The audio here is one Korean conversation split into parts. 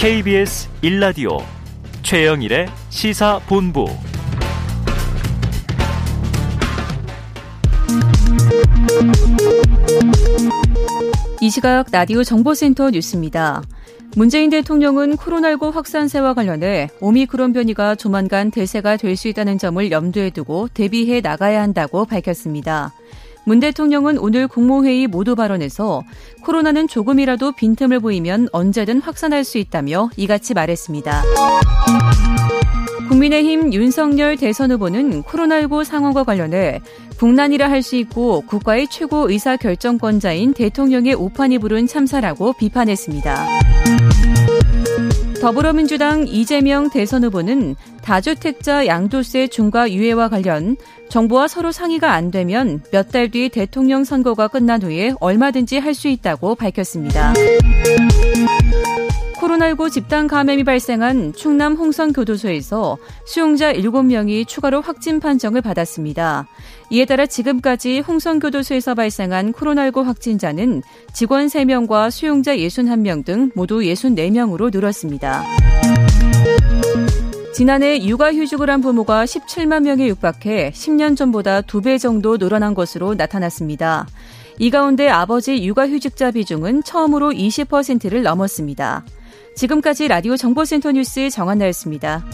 KBS 1라디오 최영일의 시사본부 이 시각 라디오 정보센터 뉴스입니다. 문재인 대통령은 코로나19 확산세와 관련해 오미크론 변이가 조만간 대세가 될 수 있다는 점을 염두에 두고 대비해 나가야 한다고 밝혔습니다. 문 대통령은 오늘 국무회의 모두 발언에서 코로나는 조금이라도 빈틈을 보이면 언제든 확산할 수 있다며 이같이 말했습니다. 국민의힘 윤석열 대선 후보는 코로나19 상황과 관련해 국난이라 할 수 있고 국가의 최고 의사 결정권자인 대통령의 오판이 부른 참사라고 비판했습니다. 더불어민주당 이재명 대선 후보는 다주택자 양도세 중과 유예와 관련 정부와 서로 상의가 안 되면 몇 달 뒤 대통령 선거가 끝난 후에 얼마든지 할 수 있다고 밝혔습니다. 코로나19 집단 감염이 발생한 충남 홍성교도소에서 수용자 7명이 추가로 확진 판정을 받았습니다. 이에 따라 지금까지 홍성교도소에서 발생한 코로나19 확진자는 직원 3명과 수용자 61명 등 모두 64명으로 늘었습니다. 지난해 육아휴직을 한 부모가 17만 명에 육박해 10년 전보다 2배 정도 늘어난 것으로 나타났습니다. 이 가운데 아버지 육아휴직자 비중은 처음으로 20%를 넘었습니다. 지금까지 라디오 정보센터 뉴스 정한나였습니다.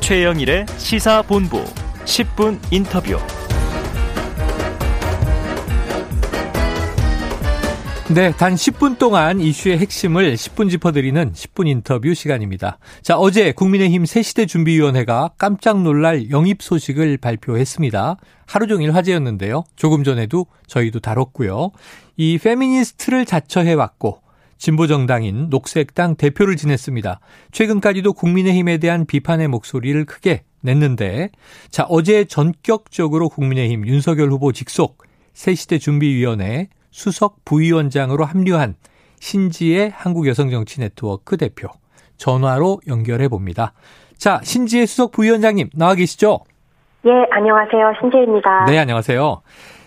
최영일의 시사본부 10분 인터뷰. 네, 단 10분 동안 이슈의 핵심을 10분 짚어드리는 10분 인터뷰 시간입니다. 자, 어제 국민의힘 새시대 준비위원회가 깜짝 놀랄 영입 소식을 발표했습니다. 하루 종일 화제였는데요. 조금 전에도 저희도 다뤘고요. 이 페미니스트를 자처해왔고 진보정당인 녹색당 대표를 지냈습니다. 최근까지도 국민의힘에 대한 비판의 목소리를 크게 냈는데 자 어제 전격적으로 국민의힘 윤석열 후보 직속 새시대 준비위원회 수석 부위원장으로 합류한 신지의 한국여성정치네트워크 대표 전화로 연결해 봅니다. 자, 신지의 수석 부위원장님 나와 계시죠? 예, 안녕하세요. 신지입니다. 네, 안녕하세요.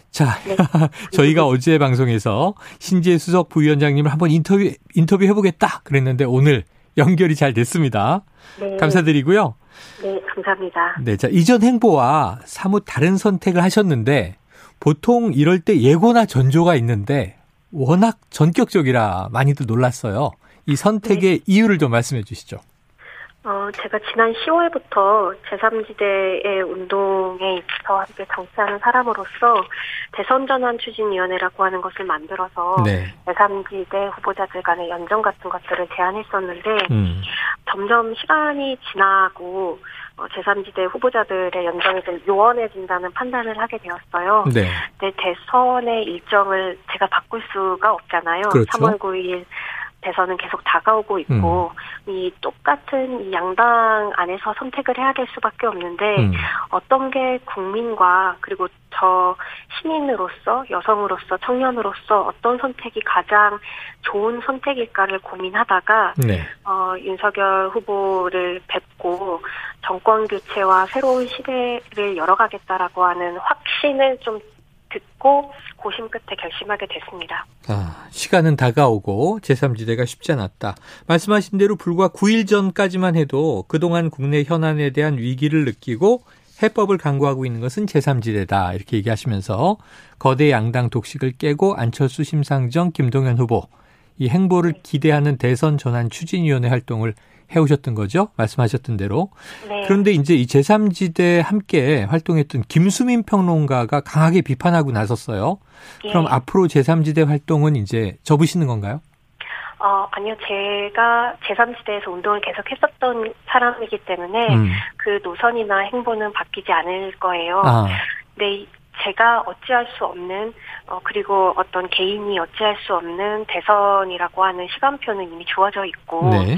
자, 네. 저희가 어제 방송에서 신지의 수석 부위원장님을 한번 인터뷰 인터뷰 해보겠다 그랬는데 오늘 연결이 잘 됐습니다. 네. 감사드리고요. 네, 감사합니다. 네, 자 이전 행보와 사뭇 다른 선택을 하셨는데 보통 이럴 때 예고나 전조가 있는데 워낙 전격적이라 많이들 놀랐어요. 이 선택의 네. 이유를 좀 말씀해 주시죠. 어, 제가 지난 10월부터 제3지대의 운동에 입서 함께 정치하는 사람으로서 대선전환 추진위원회라고 하는 것을 만들어서 네. 제3지대 후보자들 간의 연정 같은 것들을 제안했었는데 음. 점점 시간이 지나고 어, 제3지대 후보자들의 연정이 좀 요원해진다는 판단을 하게 되었어요. 네. 근데 대선의 일정을 제가 바꿀 수가 없잖아요. 그렇죠. 3월 9일 대선은 계속 다가오고 있고 음. 이 똑같은 이 양당 안에서 선택을 해야 될 수밖에 없는데 음. 어떤 게 국민과 그리고 저 시민으로서 여성으로서 청년으로서 어떤 선택이 가장 좋은 선택일까를 고민하다가 네. 어, 윤석열 후보를 뵙고 정권 교체와 새로운 시대를 열어가겠다라고 하는 확신을 좀 듣고 고심 끝에 결심하게 됐습니다. 아, 시간은 다가오고 제3지대가 쉽지 않았다. 말씀하신 대로 불과 9일 전까지만 해도 그동안 국내 현안에 대한 위기를 느끼고 해법을 강구하고 있는 것은 제3지대다. 이렇게 얘기하시면서 거대 양당 독식을 깨고 안철수 심상정 김동연 후보 이 행보를 기대하는 대선 전환 추진위원회 활동을 해오셨던 거죠. 말씀하셨던 대로. 네. 그런데 이제 이 제3지대 함께 활동했던 김수민 평론가가 강하게 비판하고 나섰어요. 예. 그럼 앞으로 제3지대 활동은 이제 접으시는 건가요? 어, 아니요. 제가 제3지대에서 운동을 계속 했었던 사람이기 때문에 음. 그 노선이나 행보는 바뀌지 않을 거예요. 아. 네, 제가 어찌할 수 없는 어 그리고 어떤 개인이 어찌할 수 없는 대선이라고 하는 시간표는 이미 주어져 있고 네.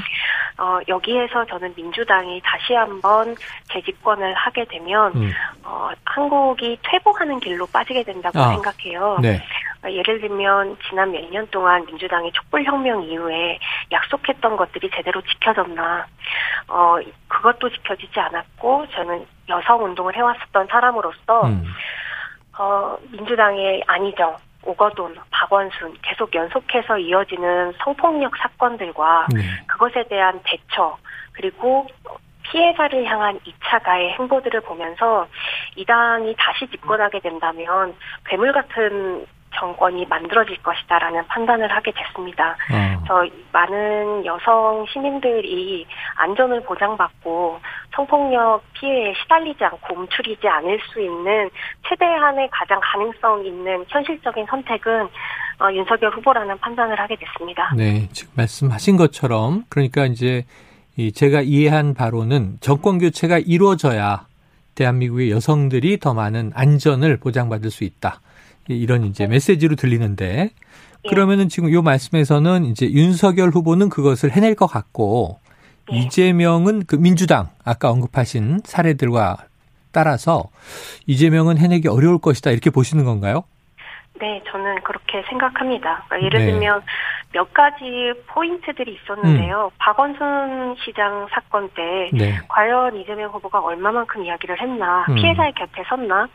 어 여기에서 저는 민주당이 다시 한번 재집권을 하게 되면 음. 어 한국이 퇴보하는 길로 빠지게 된다고 아. 생각해요. 네. 어, 예를 들면 지난 몇 년 동안 민주당이 촛불혁명 이후에 약속했던 것들이 제대로 지켜졌나 어 그것도 지켜지지 않았고 저는 여성 운동을 해왔었던 사람으로서 음. 어, 민주당의 안희정 오거돈, 박원순 계속 연속해서 이어지는 성폭력 사건들과 네. 그것에 대한 대처 그리고 피해자를 향한 2차 가해 행보들을 보면서 이 당이 다시 집권하게 된다면 괴물 같은 정권이 만들어질 것이다라는 판단을 하게 됐습니다. 어. 저 많은 여성 시민들이 안전을 보장받고 성폭력 피해에 시달리지 않고 움츠리지 않을 수 있는 최대한의 가장 가능성 있는 현실적인 선택은 어, 윤석열 후보라는 판단을 하게 됐습니다. 네, 지금 말씀하신 것처럼 그러니까 이제 이 제가 이해한 바로는 정권 교체가 이루어져야 대한민국의 여성들이 더 많은 안전을 보장받을 수 있다. 이런 이제 메시지로 들리는데 예. 그러면은 지금 요 말씀에서는 이제 윤석열 후보는 그것을 해낼 것 같고 예. 이재명은 그 민주당 아까 언급하신 사례들과 따라서 이재명은 해내기 어려울 것이다 이렇게 보시는 건가요? 네, 저는 그렇게 생각합니다. 그러니까 예를 네. 들면 몇 가지 포인트들이 있었는데요. 음. 박원순 시장 사건 때 네. 과연 이재명 후보가 얼마만큼 이야기를 했나, 음. 피해자의 곁에 섰나,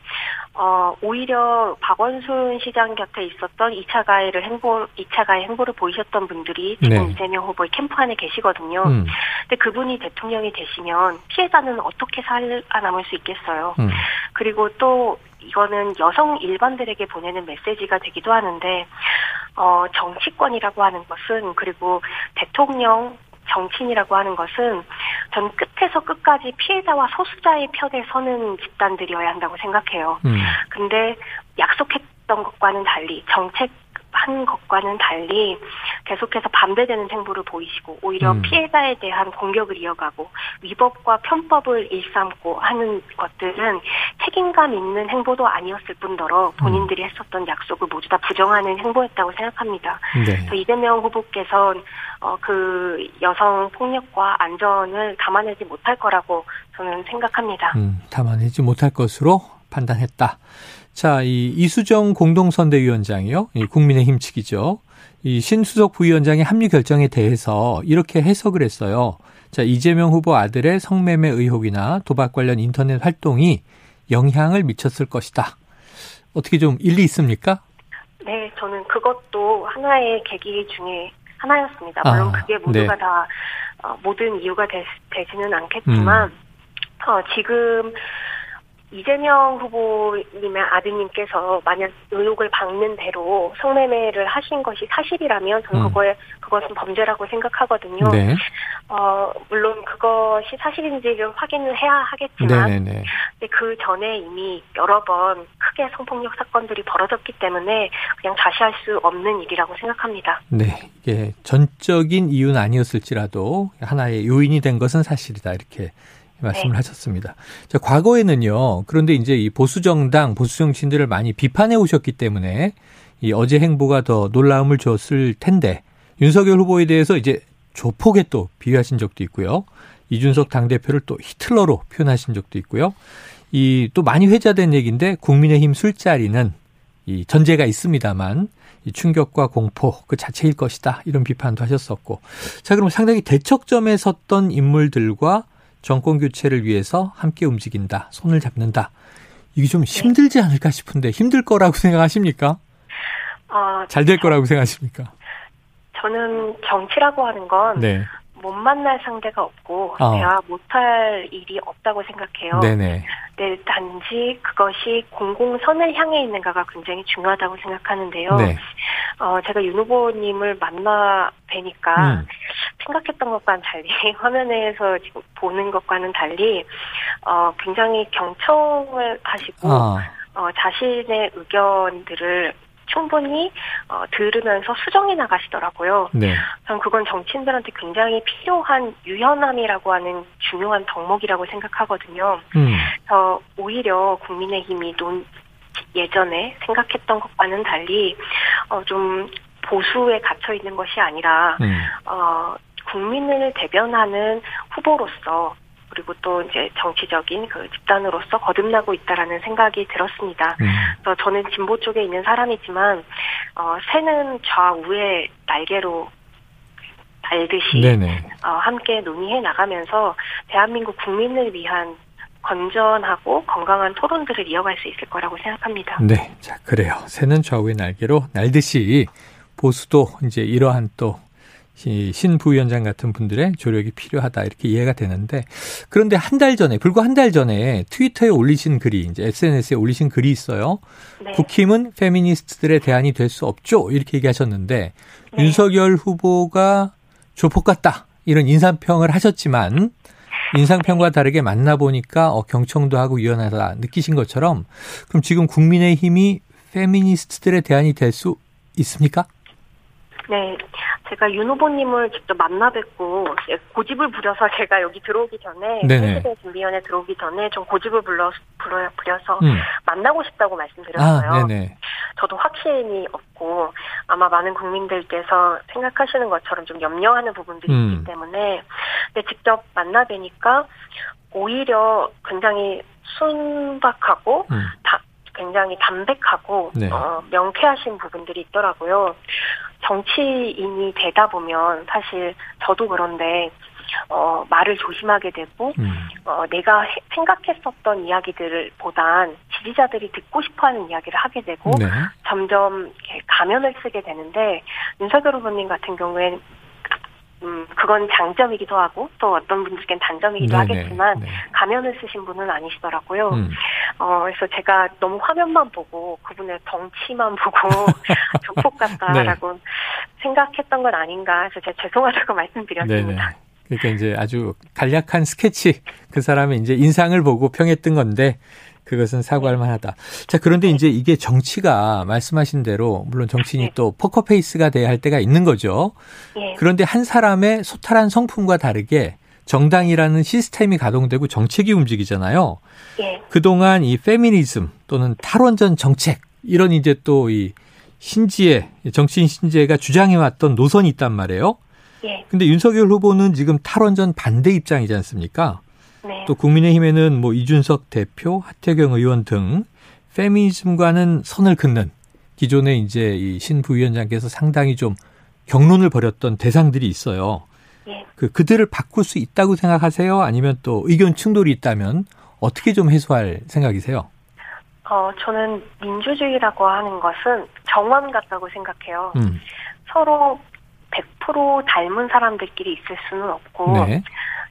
어, 오히려 박원순 시장 곁에 있었던 2차 가해를 행보, 2차 가해 행보를 보이셨던 분들이 지금 네. 이재명 후보의 캠프 안에 계시거든요. 음. 근데 그분이 대통령이 되시면 피해자는 어떻게 살아남을 수 있겠어요. 음. 그리고 또 이거는 여성 일반들에게 보내는 메시지가 되기도 하는데 어 정치권이라고 하는 것은 그리고 대통령 정치인이라고 하는 것은 전 끝에서 끝까지 피해자와 소수자의 편에 서는 집단들이어야 한다고 생각해요. 음. 근데 약속했던 것과는 달리 정책 한 것과는 달리 계속해서 반대되는 행보를 보이시고 오히려 음. 피해자에 대한 공격을 이어가고 위법과 편법을 일삼고 하는 것들은 책임감 있는 행보도 아니었을 뿐더러 본인들이 음. 했었던 약속을 모두 다 부정하는 행보였다고 생각합니다. 네. 이재명 후보께서는 어, 그 여성 폭력과 안전을 담아내지 못할 거라고 저는 생각합니다. 음, 담아내지 못할 것으로 판단했다. 자, 이 이수정 공동선대위원장이요. 이 국민의힘 측이죠. 이 신수석 부위원장의 합류 결정에 대해서 이렇게 해석을 했어요. 자, 이재명 후보 아들의 성매매 의혹이나 도박 관련 인터넷 활동이 영향을 미쳤을 것이다. 어떻게 좀 일리 있습니까? 네, 저는 그것도 하나의 계기 중에 하나였습니다. 물론 아, 그게 모두가 네. 다 어, 모든 이유가 되, 지는 않겠지만 음. 어, 지금 이재명 후보님의 아드님께서 만약 의혹을 받는 대로 성매매를 하신 것이 사실이라면 저는 음. 그거에 그것은 범죄라고 생각하거든요. 네. 어 물론 그것이 사실인지를 확인을 해야 하겠지만 네네네. 그 전에 이미 여러 번 크게 성폭력 사건들이 벌어졌기 때문에 그냥 자시할 수 없는 일이라고 생각합니다. 네, 이게 전적인 이유는 아니었을지라도 하나의 요인이 된 것은 사실이다 이렇게 말씀을 네. 하셨습니다. 자, 과거에는요. 그런데 이제 이 보수 정당, 보수 정치인들을 많이 비판해 오셨기 때문에 이 어제 행보가 더 놀라움을 줬을 텐데 윤석열 후보에 대해서 이제 조폭에 또 비유하신 적도 있고요. 이준석 당대표를 또 히틀러로 표현하신 적도 있고요. 이 또 많이 회자된 얘기인데 국민의힘 술자리는 이 전제가 있습니다만 이 충격과 공포 그 자체일 것이다. 이런 비판도 하셨었고. 자, 그럼 상당히 대척점에 섰던 인물들과 정권 교체를 위해서 함께 움직인다, 손을 잡는다. 이게 좀 힘들지 않을까 싶은데 힘들 거라고 생각하십니까? 어, 잘될 거라고 생각하십니까? 저는 정치라고 하는 건 네. 못 만날 상대가 없고 어. 대화 못할 일이 없다고 생각해요. 네네. 네, 단지 그것이 공공선을 향해 있는가가 굉장히 중요하다고 생각하는데요. 네. 어, 제가 윤 후보님을 만나 뵈니까 음. 생각했던 것과는 달리 화면에서 지금 보는 것과는 달리 어, 굉장히 경청을 하시고 어. 어, 자신의 의견들을 충분히 어, 들으면서 수정해 나가시더라고요. 네. 전 그건 정치인들한테 굉장히 필요한 유연함이라고 하는 중요한 덕목이라고 생각하거든요. 음. 그래서 오히려 국민의힘이 논 예전에 생각했던 것과는 달리 어, 좀 보수에 갇혀 있는 것이 아니라 음. 어, 국민을 대변하는 후보로서 그리고 또 이제 정치적인 그 집단으로서 거듭나고 있다라는 생각이 들었습니다. 음. 그래서 저는 진보 쪽에 있는 사람이지만 어, 새는 좌우의 날개로 달듯이 어, 함께 논의해 나가면서 대한민국 국민을 위한 건전하고 건강한 토론들을 이어갈 수 있을 거라고 생각합니다. 네. 자, 그래요. 새는 좌우의 날개로 날듯이 보수도 이제 이러한 또 신 부위원장 같은 분들의 조력이 필요하다 이렇게 이해가 되는데 그런데 한 달 전에 불과 한 달 전에 트위터에 올리신 글이 이제 SNS에 올리신 글이 있어요. 네. 국힘은 페미니스트들의 대안이 될 수 없죠 이렇게 얘기하셨는데 네. 윤석열 후보가 조폭 같다 이런 인상평을 하셨지만 인상평과 다르게 만나보니까 어, 경청도 하고 유연하다 느끼신 것처럼 그럼 지금 국민의힘이 페미니스트들의 대안이 될 수 있습니까? 네, 제가 윤 후보님을 직접 만나 뵙고 고집을 부려서 제가 여기 들어오기 전에 시대 준비위원회 들어오기 전에 좀 고집을 불러 불러 부려서 음. 만나고 싶다고 말씀드렸어요. 아, 네네. 저도 확신이 없고 아마 많은 국민들께서 생각하시는 것처럼 좀 염려하는 부분들이 음. 있기 때문에 근데 직접 만나 뵈니까 오히려 굉장히 순박하고 음. 다, 굉장히 담백하고 네. 어, 명쾌하신 부분들이 있더라고요. 정치인이 되다 보면 사실 저도 그런데 어, 말을 조심하게 되고, 음. 어, 내가 생각했었던 이야기들을 보단 지지자들이 듣고 싶어 하는 이야기를 하게 되고, 네. 점점 가면을 쓰게 되는데, 윤석열 후보님 같은 경우에는 음, 그건 장점이기도 하고 또 어떤 분들께는 단점이기도 네네, 하겠지만 네. 가면을 쓰신 분은 아니시더라고요. 음. 어, 그래서 제가 너무 화면만 보고 그분의 덩치만 보고 조폭 같다라고 네. 생각했던 건 아닌가 해서 제가 죄송하다고 말씀드렸습니다. 네네. 그러니까 이제 아주 간략한 스케치 그 사람의 이제 인상을 보고 평했던 건데 그것은 사과할 만하다. 자, 그런데 이제 이게 정치가 말씀하신 대로 물론 정치인이 네. 또 포커페이스가 돼야 할 때가 있는 거죠. 네. 그런데 한 사람의 소탈한 성품과 다르게 정당이라는 시스템이 가동되고 정책이 움직이잖아요. 네. 그동안 이 페미니즘 또는 탈원전 정책 이런 이제 또 이 신지혜 정치인 신지혜가 주장해왔던 노선이 있단 말이에요. 예. 근데 윤석열 후보는 지금 탈원전 반대 입장이지 않습니까? 네. 또 국민의힘에는 뭐 이준석 대표, 하태경 의원 등 페미니즘과는 선을 긋는 기존의 이제 이 신 부위원장께서 상당히 좀 경론을 벌였던 대상들이 있어요. 네. 그 그들을 바꿀 수 있다고 생각하세요? 아니면 또 의견 충돌이 있다면 어떻게 좀 해소할 생각이세요? 어, 저는 민주주의라고 하는 것은 정원 같다고 생각해요. 음. 서로 100% 닮은 사람들끼리 있을 수는 없고 네.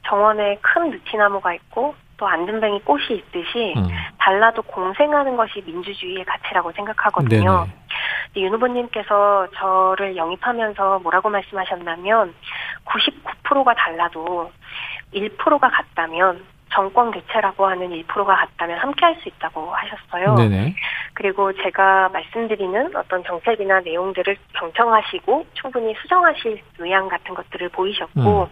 정원에 큰 느티나무가 있고 또 안전뱅이 꽃이 있듯이 음. 달라도 공생하는 것이 민주주의의 가치라고 생각하거든요. 윤 후보님께서 저를 영입하면서 뭐라고 말씀하셨냐면 99%가 달라도 1%가 같다면 정권 교체라고 하는 1%가 같다면 함께 할 수 있다고 하셨어요. 네네. 그리고 제가 말씀드리는 어떤 정책이나 내용들을 경청하시고 충분히 수정하실 의향 같은 것들을 보이셨고, 음.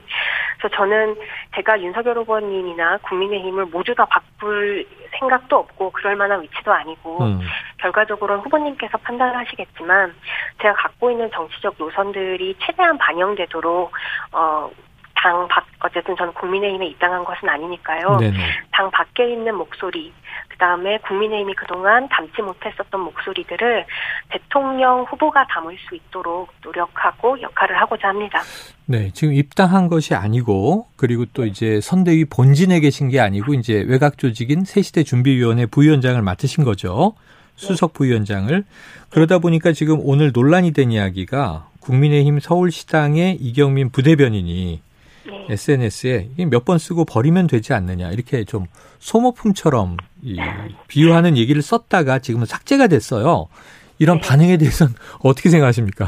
그래서 저는 제가 윤석열 후보님이나 국민의힘을 모두 다 바꿀 생각도 없고 그럴 만한 위치도 아니고, 음. 결과적으로 후보님께서 판단하시겠지만 제가 갖고 있는 정치적 노선들이 최대한 반영되도록 어, 당 밖, 어쨌든 저는 국민의힘에 입당한 것은 아니니까요. 네네. 당 밖에 있는 목소리, 그 다음에 국민의힘이 그동안 담지 못했었던 목소리들을 대통령 후보가 담을 수 있도록 노력하고 역할을 하고자 합니다. 네, 지금 입당한 것이 아니고 그리고 또 이제 선대위 본진에 계신 게 아니고 이제 외곽 조직인 새시대 준비위원회 부위원장을 맡으신 거죠. 수석 부위원장을 그러다 보니까 지금 오늘 논란이 된 이야기가 국민의힘 서울시당의 이경민 부대변인이 네. SNS에 몇 번 쓰고 버리면 되지 않느냐 이렇게 좀 소모품처럼 이 비유하는 얘기를 썼다가 지금은 삭제가 됐어요. 이런 네. 반응에 대해서는 어떻게 생각하십니까?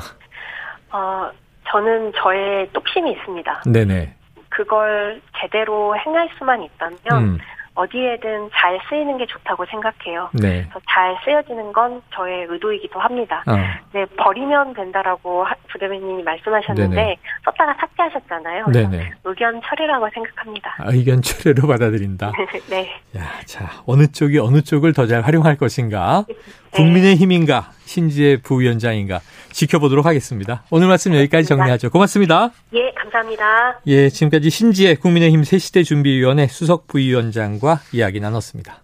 어, 저는 저의 똑심이 있습니다. 네네. 그걸 제대로 행할 수만 있다면 음. 어디에든 잘 쓰이는 게 좋다고 생각해요. 네. 잘 쓰여지는 건 저의 의도이기도 합니다. 어. 네, 버리면 된다라고 부대변인님이 말씀하셨는데 네네. 썼다가 삭제하셨잖아요. 네네. 의견 처리라고 생각합니다. 아, 의견 처리로 받아들인다. 네. 야, 자 어느 쪽이 어느 쪽을 더 잘 활용할 것인가? 네. 국민의힘인가? 신지혜 부위원장인가? 지켜보도록 하겠습니다. 오늘 말씀 여기까지 정리하죠. 고맙습니다. 예, 감사합니다. 예, 지금까지 신지혜 국민의힘 새시대 준비위원회 수석 부위원장과 이야기 나눴습니다.